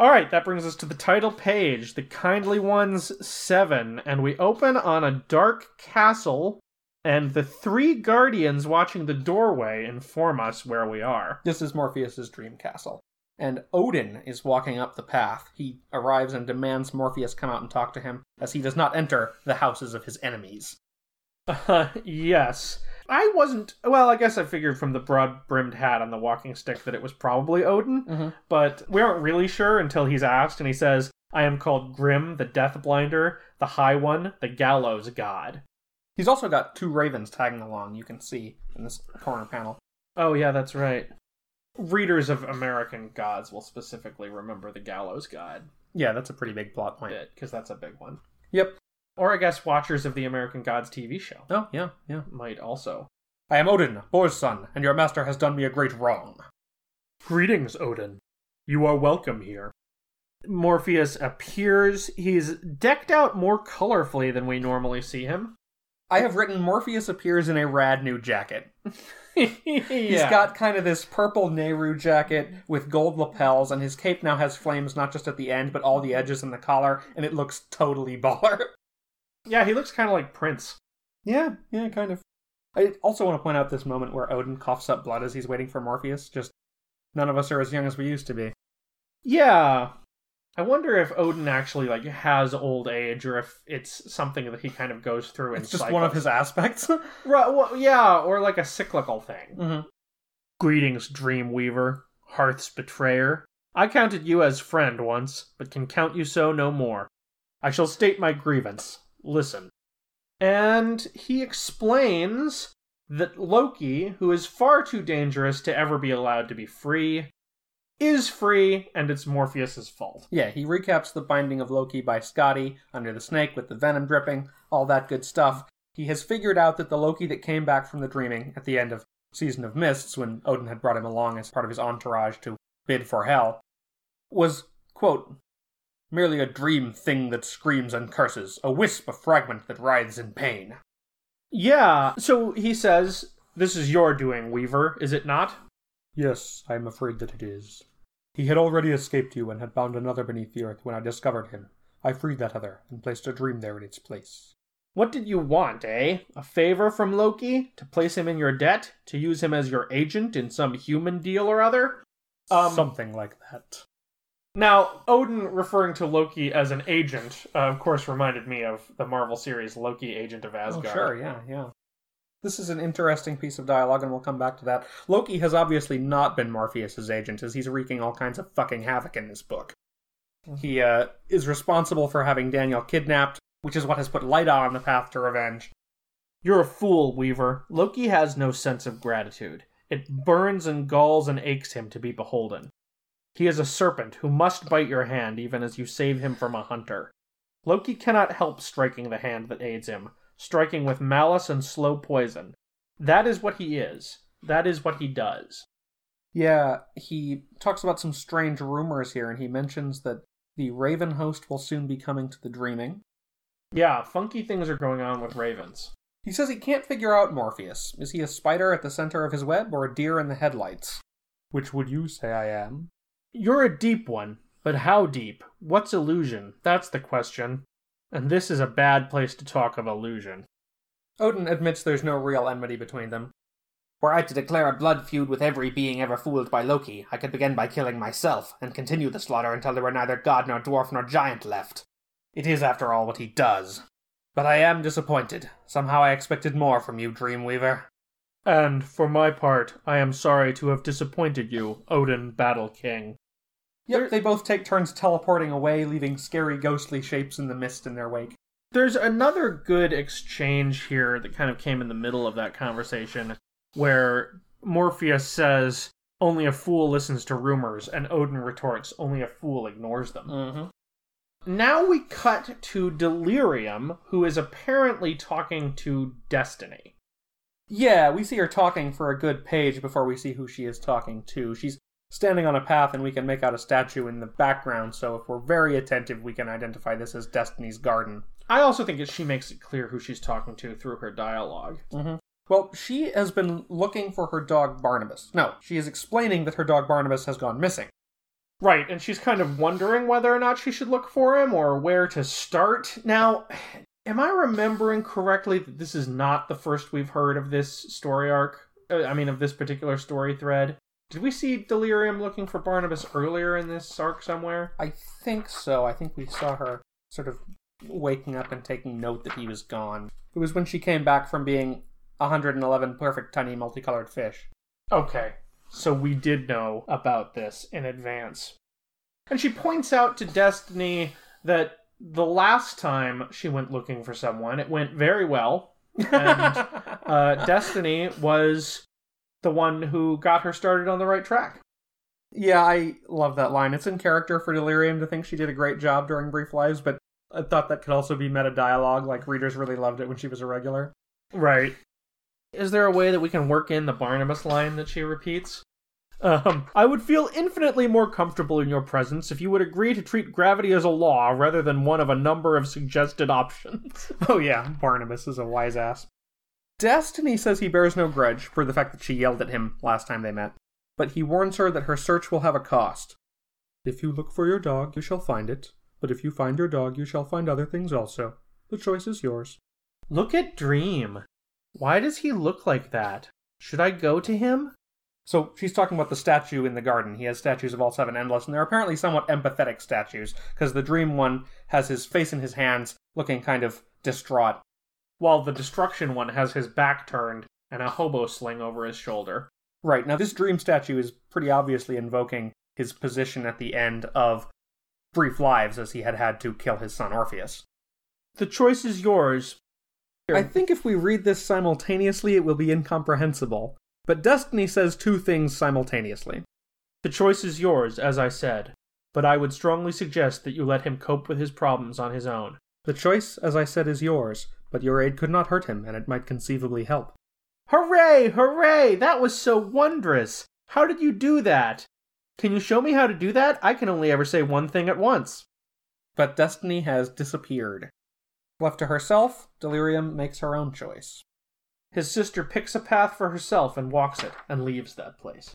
All right, that brings us to the title page, The Kindly Ones 7, and we open on a dark castle, and the three guardians watching the doorway inform us where we are. This is Morpheus's dream castle. And Odin is walking up the path. He arrives and demands Morpheus come out and talk to him, as he does not enter the houses of his enemies. Uh, (laughs) yes. I wasn't. Well, I guess I figured from the broad brimmed hat on the walking stick that it was probably Odin, Mhm. but we aren't really sure until he's asked, and he says, I am called Grim, the Death Blinder, the High One, the Gallows God. He's also got two ravens tagging along, you can see in this corner panel. Oh, yeah, that's right. Readers of American Gods will specifically remember the Gallows God Yeah, that's a pretty big plot point. because that's a big one. Yep. Or I guess watchers of the American Gods TV show Oh, yeah, yeah. might also. I am Odin, Bor's son, and your master has done me a great wrong. Greetings, Odin. You are welcome here. Morpheus appears. He's decked out more colorfully than we normally see him. I have written Morpheus appears in a rad new jacket. (laughs) yeah. He's got kind of this purple Nehru jacket with gold lapels, and his cape now has flames not just at the end, but all the edges and the collar, and it looks totally (laughs) baller. Yeah, he looks kind of like Prince. yeah, yeah, kind of. I also want to point out this moment where Odin coughs up blood as he's waiting for Morpheus. Just none of us are as young as we used to be. Yeah. I wonder if Odin actually like has old age, or if it's something that he kind of goes through. in It's just one of his aspects. (laughs) Right, well, yeah, or like a cyclical thing. mm-hmm. Greetings, Dreamweaver, Hearth's betrayer. I counted you as friend once, but can count you so no more. I shall state my grievance. Listen. And he explains that Loki, who is far too dangerous to ever be allowed to be free, is free, and it's Morpheus's fault. Yeah, he recaps the binding of Loki by Skadi under the snake with the venom dripping, all that good stuff. He has figured out that the Loki that came back from the dreaming at the end of Season of Mists, when Odin had brought him along as part of his entourage to bid for hell, was, quote, merely a dream thing that screams and curses, a wisp, a fragment that writhes in pain. Yeah, so he says, This is your doing, Weaver, is it not? Yes, I am afraid that it is. He had already escaped you and had bound another beneath the earth when I discovered him. I freed that other and placed a dream there in its place. What did you want, eh? A favor from Loki? To place him in your debt? To use him as your agent in some human deal or other? Um, Something like that. Now, Odin referring to Loki as an agent, uh, of course, reminded me of the Marvel series Loki, Agent of Asgard. Oh, sure, yeah, yeah. This is an interesting piece of dialogue, and we'll come back to that. Loki has obviously not been Morpheus's agent, as he's wreaking all kinds of fucking havoc in this book. He uh, is responsible for having Daniel kidnapped, which is what has put Lyta on the path to revenge. You're a fool, Weaver. Loki has no sense of gratitude. It burns and galls and aches him to be beholden. He is a serpent who must bite your hand even as you save him from a hunter. Loki cannot help striking the hand that aids him, striking with malice and slow poison. That is what he is. That is what he does. Yeah, he talks about some strange rumors here, and he mentions that the Raven host will soon be coming to the Dreaming. Yeah, funky things are going on with ravens. He says he can't figure out Morpheus. Is he a spider at the center of his web or a deer in the headlights? Which would you say I am? You're a deep one, but how deep? What's illusion? That's the question. And this is a bad place to talk of illusion. Odin admits there's no real enmity between them. Were I to declare a blood feud with every being ever fooled by Loki, I could begin by killing myself, and continue the slaughter until there were neither god nor dwarf nor giant left. It is, after all, what he does. But I am disappointed. Somehow I expected more from you, Dreamweaver. And, for my part, I am sorry to have disappointed you, Odin Battle King. Yep, they both take turns teleporting away, leaving scary ghostly shapes in the mist in their wake. There's another good exchange here that kind of came in the middle of that conversation where Morpheus says, Only a fool listens to rumors, and Odin retorts, Only a fool ignores them. Mm-hmm. Now we cut to Delirium, who is apparently talking to Destiny. Yeah, we see her talking for a good page before we see who she is talking to. She's standing on a path and we can make out a statue in the background, so if we're very attentive, we can identify this as Destiny's garden. I also think that she makes it clear who she's talking to through her dialogue. Mm-hmm. Well, she has been looking for her dog Barnabas. No, she is explaining that her dog Barnabas has gone missing. Right, and she's kind of wondering whether or not she should look for him or where to start. Now, am I remembering correctly that this is not the first we've heard of this story arc? Uh, I mean, of this particular story thread? Did we see Delirium looking for Barnabas earlier in this arc somewhere? I think so. I think we saw her sort of waking up and taking note that he was gone. It was when she came back from being 111 perfect tiny multicolored fish. Okay, so we did know about this in advance. And she points out to Destiny that the last time she went looking for someone, it went very well. And (laughs) uh, Destiny was the one who got her started on the right track. Yeah, I love that line. It's in character for Delirium to think she did a great job during Brief Lives, but I thought that could also be meta dialogue. Like, readers really loved it when she was a regular. Right. Is there a way that we can work in the Barnabas line that she repeats? Um, I would feel infinitely more comfortable in your presence if you would agree to treat gravity as a law rather than one of a number of suggested options. (laughs) Oh, yeah, Barnabas is a wise ass. Destiny says he bears no grudge for the fact that she yelled at him last time they met, but he warns her that her search will have a cost. If you look for your dog, you shall find it, but if you find your dog, you shall find other things also. The choice is yours. Look at Dream. Why does he look like that? Should I go to him? So she's talking about the statue in the garden. He has statues of all seven endless, and they're apparently somewhat empathetic statues, because the dream one has his face in his hands, looking kind of distraught. While the destruction one has his back turned and a hobo sling over his shoulder. Right, now this dream statue is pretty obviously invoking his position at the end of Brief Lives as he had had to kill his son Orpheus. The choice is yours. I think if we read this simultaneously, it will be incomprehensible. But Destiny says two things simultaneously. The choice is yours, as I said, but I would strongly suggest that you let him cope with his problems on his own. The choice, as I said, is yours, but your aid could not hurt him, and it might conceivably help. Hooray! Hooray! That was so wondrous! How did you do that? Can you show me how to do that? I can only ever say one thing at once. But Destiny has disappeared. Left to herself, Delirium makes her own choice. His sister picks a path for herself and walks it, and leaves that place.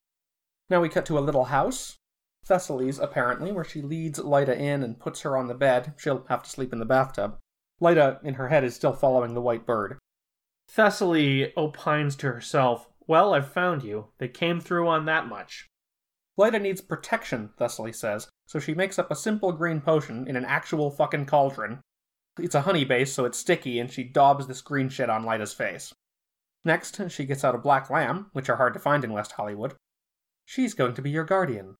Now we cut to a little house. Thessaly's, apparently, where she leads Lyta in and puts her on the bed. She'll have to sleep in the bathtub. Lyta, in her head, is still following the white bird. Thessaly opines to herself, Well, I've found you. They came through on that much. Lyta needs protection, Thessaly says, so she makes up a simple green potion in an actual fucking cauldron. It's a honey base, so it's sticky, and she daubs this green shit on Lyta's face. Next, she gets out a black lamb, which are hard to find in West Hollywood. She's going to be your guardian.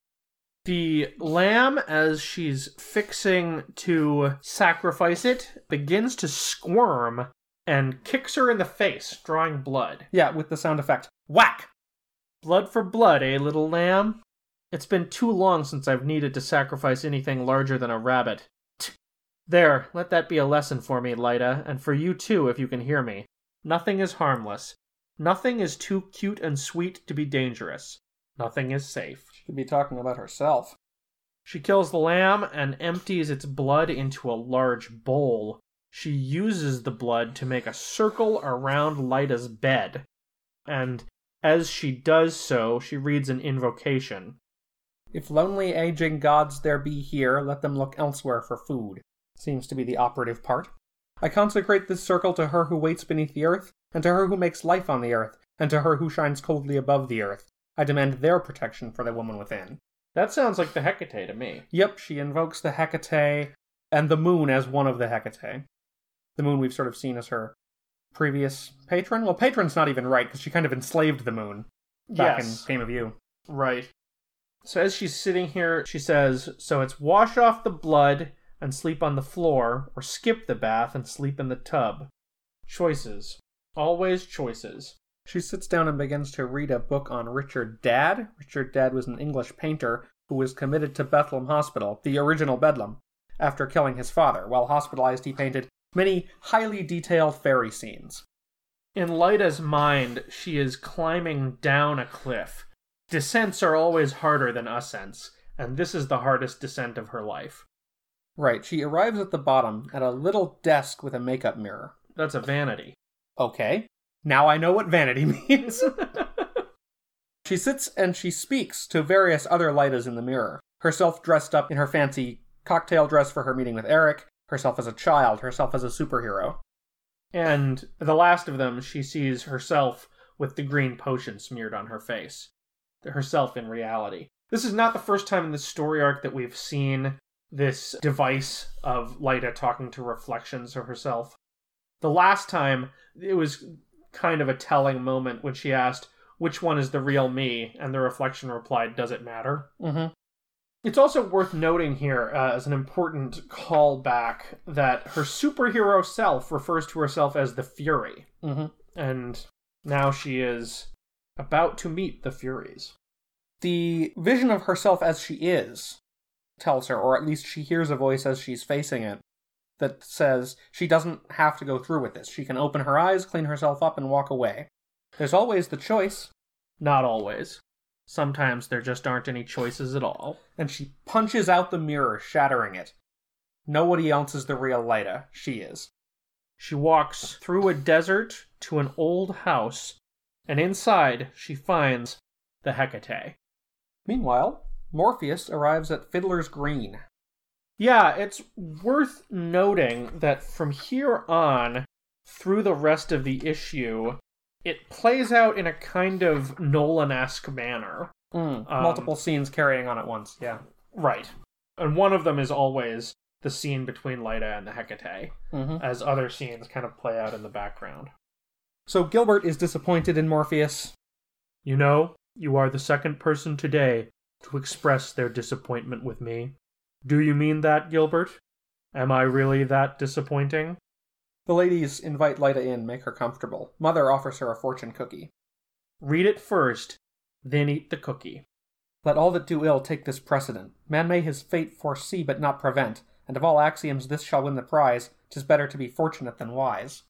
The lamb, as she's fixing to sacrifice it, begins to squirm and kicks her in the face, drawing blood. Yeah, with the sound effect whack! Blood for blood, eh, little lamb? It's been too long since I've needed to sacrifice anything larger than a rabbit. Tch. There, let that be a lesson for me, Lyta, and for you too, if you can hear me. Nothing is harmless. Nothing is too cute and sweet to be dangerous. Nothing is safe. Could be talking about herself. She kills the lamb and empties its blood into a large bowl. She uses the blood to make a circle around Lyta's bed. And as she does so, she reads an invocation. If lonely aging gods there be here, let them look elsewhere for food. Seems to be the operative part. I consecrate this circle to her who waits beneath the earth, and to her who makes life on the earth, and to her who shines coldly above the earth. I demand their protection for the woman within. That sounds like the Hecate to me. Yep, she invokes the Hecate and the moon as one of the Hecate. The moon we've sort of seen as her previous patron. Well, patron's not even right because she kind of enslaved the moon back yes. in Game of You. Right. So as she's sitting here, she says, So it's wash off the blood and sleep on the floor, or skip the bath and sleep in the tub. Choices. Always choices. She sits down and begins to read a book on Richard Dadd. Richard Dadd was an English painter who was committed to Bethlehem Hospital, the original Bedlam, after killing his father. While hospitalized, he painted many highly detailed fairy scenes. In Lyta's mind, she is climbing down a cliff. Descents are always harder than ascents, and this is the hardest descent of her life. Right, she arrives at the bottom at a little desk with a makeup mirror. That's a vanity. Okay, now I know what vanity (laughs) means. (laughs) she sits and she speaks to various other Lytas in the mirror, herself dressed up in her fancy cocktail dress for her meeting with Eric, herself as a child, herself as a superhero. And the last of them, she sees herself with the green potion smeared on her face. Herself in reality. This is not the first time in this story arc that we've seen this device of Lyta talking to reflections of herself. The last time, it was kind of a telling moment when she asked, Which one is the real me? And the reflection replied, Does it matter? Mm-hmm. It's also worth noting here uh, as an important callback that her superhero self refers to herself as the Fury. Mm-hmm. And now she is about to meet the Furies. The vision of herself as she is tells her, or at least she hears a voice as she's facing it, that says she doesn't have to go through with this. She can open her eyes, clean herself up, and walk away. There's always the choice. Not always. Sometimes there just aren't any choices at all. And she punches out the mirror, shattering it. Nobody else is the real Lyta. She is. She walks through a desert to an old house, and inside she finds the Hecate. Meanwhile, Morpheus arrives at Fiddler's Green. Yeah, it's worth noting that from here on, through the rest of the issue, it plays out in a kind of Nolan esque manner. Mm, um, multiple scenes carrying on at once, yeah. Right. And one of them is always the scene between Lyta and the Hecate, mm-hmm. as other scenes kind of play out in the background. So Gilbert is disappointed in Morpheus. You know, you are the second person today to express their disappointment with me. Do you mean that, Gilbert? Am I really that disappointing? The ladies invite Lyta in, make her comfortable. Mother offers her a fortune cookie. Read it first, then eat the cookie. Let all that do ill take this precedent. Man may his fate foresee but not prevent, and of all axioms this shall win the prize. Tis better to be fortunate than wise.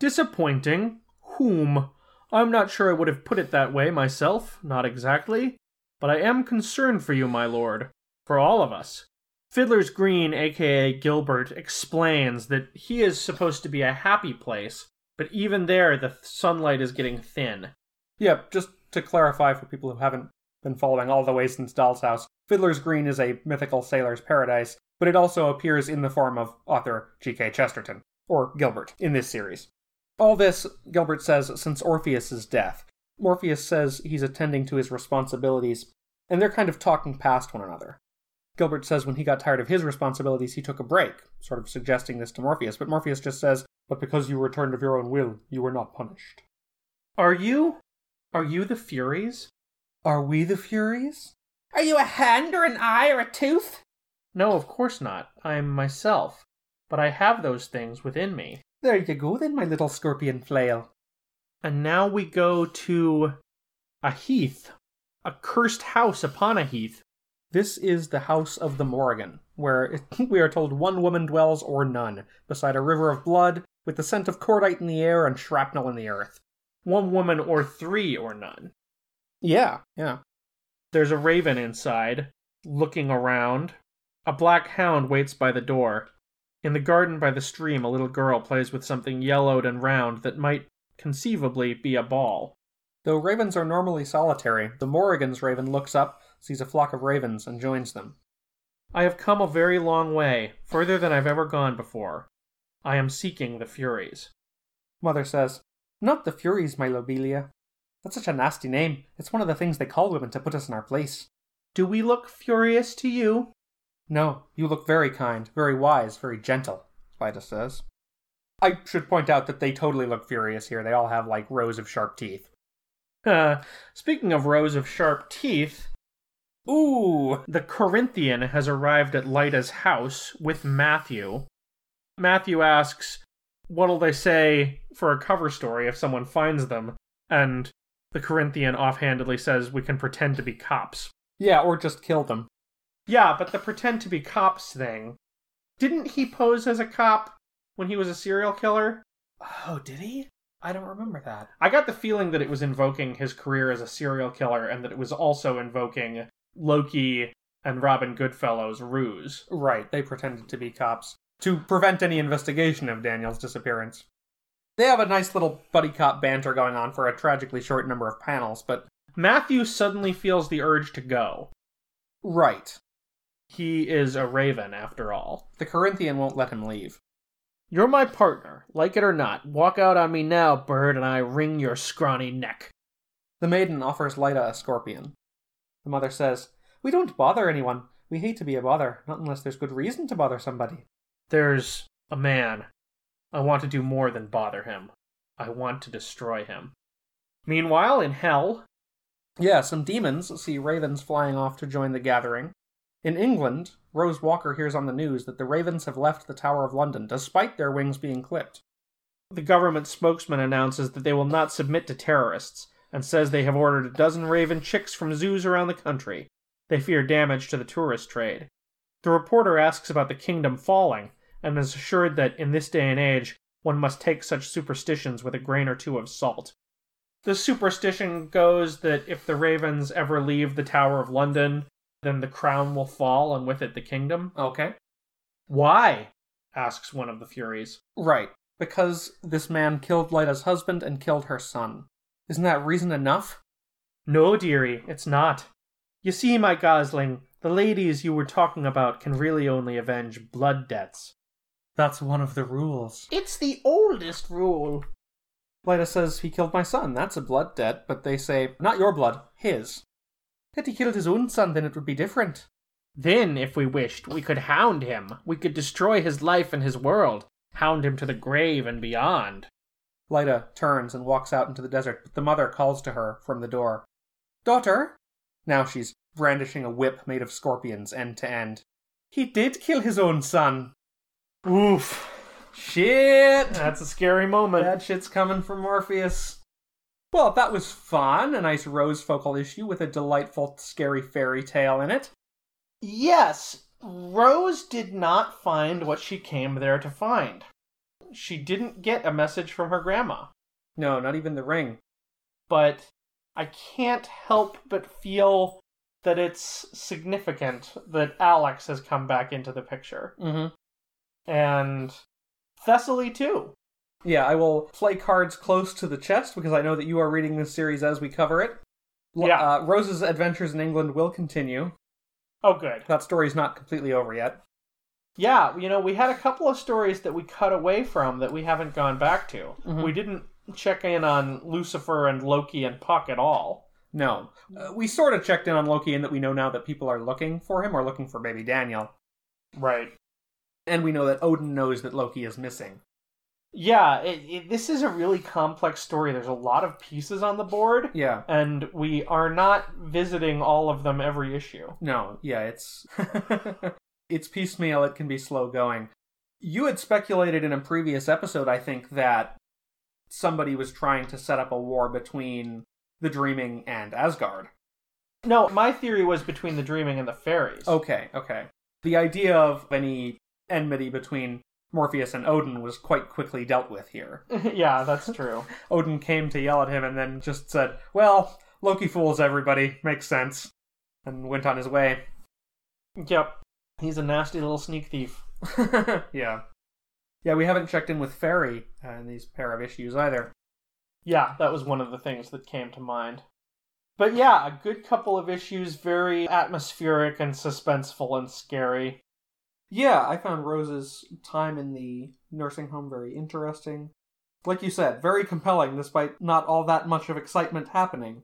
Disappointing? Whom? I'm not sure I would have put it that way myself, not exactly. But I am concerned for you, my lord. For all of us. Fiddler's Green, aka Gilbert, explains that he is supposed to be a happy place, but even there the sunlight is getting thin. Yeah, just to clarify for people who haven't been following all the way since Doll's House. Fiddler's Green is a mythical sailor's paradise, but it also appears in the form of author G.K. Chesterton, or Gilbert, in this series. All this, Gilbert says, since Orpheus's death. Morpheus says he's attending to his responsibilities, and they're kind of talking past one another. Gilbert says when he got tired of his responsibilities, he took a break, sort of suggesting this to Morpheus, but Morpheus just says, But because you returned of your own will, you were not punished. Are you. Are you the Furies? Are we the Furies? Are you a hand or an eye or a tooth? No, of course not. I'm myself. But I have those things within me. There you go then, my little scorpion flail. And now we go to a heath, a cursed house upon a heath. This is the house of the Morrigan, where (laughs) we are told one woman dwells or none, beside a river of blood, with the scent of cordite in the air and shrapnel in the earth. One woman or three or none. Yeah, yeah. There's a raven inside, looking around. A black hound waits by the door. In the garden by the stream, a little girl plays with something yellowed and round that might conceivably be a ball. Though ravens are normally solitary, the Morrigan's raven looks up, sees a flock of ravens, and joins them. I have come a very long way, further than I've ever gone before. I am seeking the Furies. Mother says, Not the Furies, my Lobelia. That's such a nasty name. It's one of the things they call women to put us in our place. Do we look furious to you? No, you look very kind, very wise, very gentle, Lyta says. I should point out that they totally look furious here. They all have, like, rows of sharp teeth. Uh, (laughs) speaking of rows of sharp teeth, Ooh! the Corinthian has arrived at Lyta's house with Matthew. Matthew asks, What'll they say for a cover story if someone finds them? And the Corinthian offhandedly says, We can pretend to be cops. Yeah, or just kill them. Yeah, but the pretend to be cops thing. Didn't he pose as a cop when he was a serial killer? Oh, did he? I don't remember that. I got the feeling that it was invoking his career as a serial killer and that it was also invoking Loki and Robin Goodfellow's ruse. Right, they pretended to be cops to prevent any investigation of Daniel's disappearance. They have a nice little buddy cop banter going on for a tragically short number of panels, but. Matthew suddenly feels the urge to go. Right. He is a raven, after all. The Corinthian won't let him leave. You're my partner, like it or not. Walk out on me now, bird, and I wring your scrawny neck. The maiden offers Lyta a scorpion. The mother says, We don't bother anyone. We hate to be a bother, not unless there's good reason to bother somebody. There's a man. I want to do more than bother him. I want to destroy him. Meanwhile, in hell. Yeah, some demons see ravens flying off to join the gathering. In England, Rose Walker hears on the news that the ravens have left the Tower of London despite their wings being clipped. The government spokesman announces that they will not submit to terrorists and says they have ordered a dozen raven chicks from zoos around the country. They fear damage to the tourist trade. The reporter asks about the kingdom falling and is assured that in this day and age one must take such superstitions with a grain or two of salt. The superstition goes that if the ravens ever leave the Tower of London, then the crown will fall and with it the kingdom. Okay. Why? asks one of the Furies. Right. Because this man killed Lyta's husband and killed her son. Isn't that reason enough? No, dearie, it's not. You see, my gosling, the ladies you were talking about can really only avenge blood debts. That's one of the rules. It's the oldest rule. Lyta says he killed my son. That's a blood debt, but they say, not your blood, his. Had he killed his own son, then it would be different. Then, if we wished, we could hound him. We could destroy his life and his world, hound him to the grave and beyond. Lyta turns and walks out into the desert, but the mother calls to her from the door. Daughter? Now she's brandishing a whip made of scorpions end to end. He did kill his own son. Oof. Shit! That's a scary moment. Bad shit's coming from Morpheus. Well, that was fun. A nice rose focal issue with a delightful, scary fairy tale in it. Yes, Rose did not find what she came there to find. She didn't get a message from her grandma. No, not even the ring. But I can't help but feel that it's significant that Alex has come back into the picture. Mm-hmm. And Thessaly, too. Yeah, I will play cards close to the chest because I know that you are reading this series as we cover it. Yeah. Uh, Rose's adventures in England will continue. Oh, good. That story's not completely over yet. Yeah, you know, we had a couple of stories that we cut away from that we haven't gone back to. Mhm. We didn't check in on Lucifer and Loki and Puck at all. No. Uh, we sort of checked in on Loki in that we know now that people are looking for him or looking for baby Daniel. Right. And we know that Odin knows that Loki is missing. Yeah, it, it, this is a really complex story. There's a lot of pieces on the board, Yeah. and we are not visiting all of them every issue. No, yeah, it's (laughs) it's piecemeal, it can be slow going. You had speculated in a previous episode, I think, that somebody was trying to set up a war between the Dreaming and Asgard. No, my theory was between the Dreaming and the Fairies. Okay, okay. The idea of any enmity between Morpheus and Odin was quite quickly dealt with here. (laughs) yeah, that's true. (laughs) Odin came to yell at him and then just said, Well, Loki fools everybody, makes sense, and went on his way. yep. He's a nasty little sneak thief. (laughs) yeah. Yeah, we haven't checked in with Fairy uh, in these pair of issues either. Yeah, that was one of the things that came to mind. But yeah, a good couple of issues, very atmospheric and suspenseful and scary. Yeah, I found Rose's time in the nursing home very interesting. Like you said, very compelling despite not all that much of excitement happening.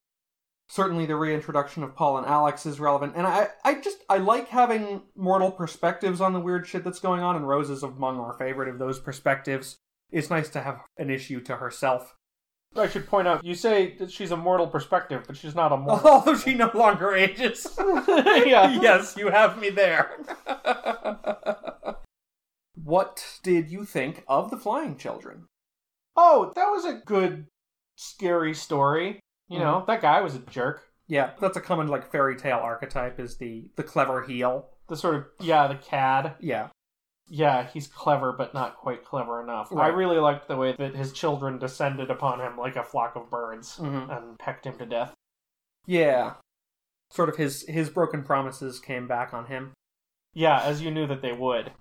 Certainly the reintroduction of Paul and Alex is relevant, and I, I just I like having mortal perspectives on the weird shit that's going on, and Rose is among our favorite of those perspectives. It's nice to have an issue to herself. I should point out, you say that she's a mortal perspective, but she's not a mortal. (laughs) Although she no longer ages. (laughs) (laughs) yeah. yes, you have me there. what did you think of the Flying Children? Oh, that was a good, scary story. You know, that guy was a jerk. Yeah, that's a common like fairy tale archetype is the the clever heel. The sort of, yeah, the cad. Yeah. Yeah, he's clever, but not quite clever enough. I really liked the way that his children descended upon him like a flock of birds Mhm. and pecked him to death. Yeah. Sort of his his broken promises came back on him. Yeah, as you knew that they would.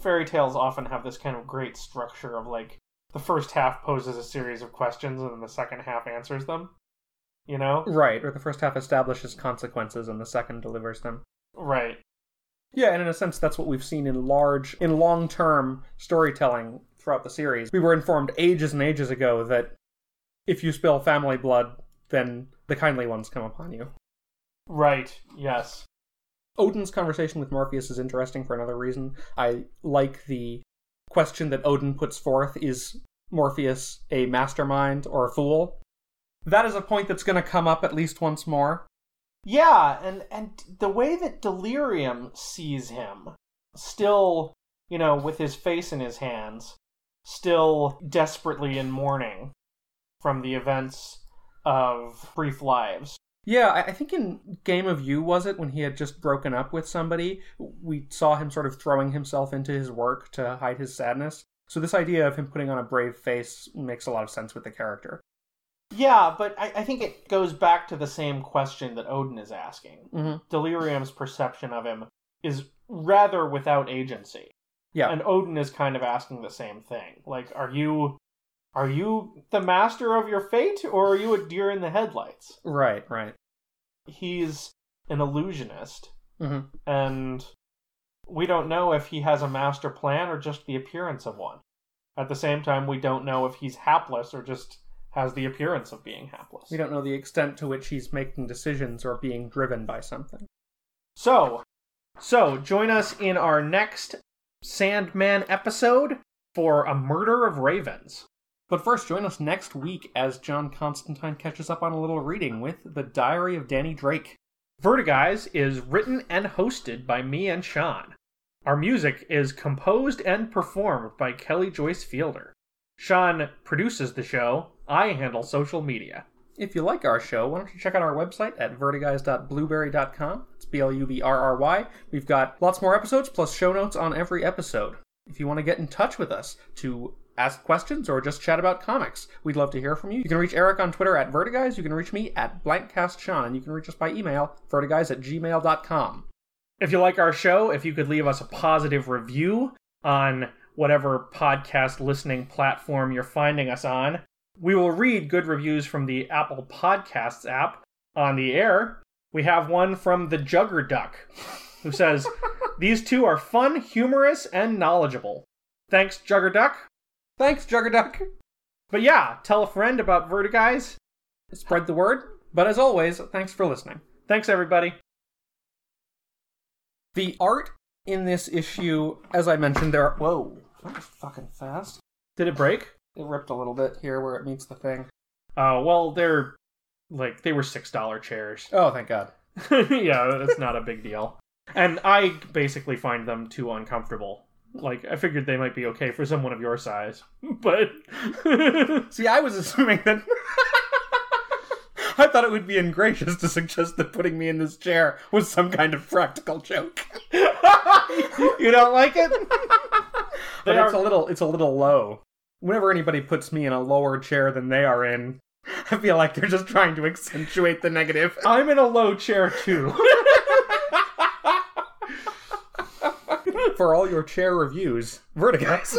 Fairy tales often have this kind of great structure of like the first half poses a series of questions and then the second half answers them. You know? Right, or the first half establishes consequences and the second delivers them. Right. Yeah, and in a sense that's what we've seen in large in long-term storytelling throughout the series. We were informed ages and ages ago that if you spill family blood, then the kindly ones come upon you. Right. Yes. Odin's conversation with Morpheus is interesting for another reason. I like the question that Odin puts forth is Morpheus a mastermind or a fool? That is a point that's going to come up at least once more. Yeah, and and the way that Delirium sees him, still, you know, with his face in his hands, still desperately in mourning from the events of Brief Lives. Yeah, I I think in Game of You, was it, when he had just broken up with somebody, we saw him sort of throwing himself into his work to hide his sadness. So this idea of him putting on a brave face makes a lot of sense with the character. Yeah, but I, I think it goes back to the same question that Odin is asking. Mm-hmm. Delirium's perception of him is rather without agency. Yeah. And Odin is kind of asking the same thing. Like, are you are you the master of your fate or are you a deer in the headlights? Right, right. He's an illusionist Mhm. and we don't know if he has a master plan or just the appearance of one. At the same time, we don't know if he's hapless or just has the appearance of being hapless. We don't know the extent to which he's making decisions or being driven by something. So, so join us in our next Sandman episode for a murder of ravens. But first, join us next week as John Constantine catches up on a little reading with The Diary of Danny Drake. Vertiguys is written and hosted by me and Sean. Our music is composed and performed by Kelly Joyce Fielder. Sean produces the show. I handle social media. If you like our show, why don't you check out our website at vertiguys.blubrry.com. It's B L U B R R Y. We've got lots more episodes plus show notes on every episode. If you want to get in touch with us to ask questions or just chat about comics, we'd love to hear from you. You can reach Eric on Twitter at Vertiguys. You can reach me at blankcastsean, and you can reach us by email, vertiguys at gmail.com. If you like our show, if you could leave us a positive review on whatever podcast listening platform you're finding us on, we will read good reviews from the Apple Podcasts app. On the air, we have one from the Jugger Duck, who says, (laughs) These two are fun, humorous, and knowledgeable. Thanks, Jugger Duck. Thanks, Juggerduck. But yeah, tell a friend about Vertiguys. Spread the word. But as always, thanks for listening. Thanks, everybody. The art in this issue, as I mentioned, there are. Whoa, that was fucking fast. Did it break? It ripped a little bit here where it meets the thing. Oh, well, they're like, they were $6 chairs. (laughs) Oh, thank God. yeah, that's not a big deal. And I basically find them too uncomfortable. Like, I figured they might be okay for someone of your size. (laughs) But. (laughs) See, I was assuming that. I thought it would be ingracious to suggest that putting me in this chair was some kind of practical joke. you don't like it? But They it's are- a little it's a little low. Whenever anybody puts me in a lower chair than they are in, (laughs) I feel like they're just trying to accentuate the negative. (laughs) I'm in a low chair too. (laughs) For all your chair reviews, Vertiguys.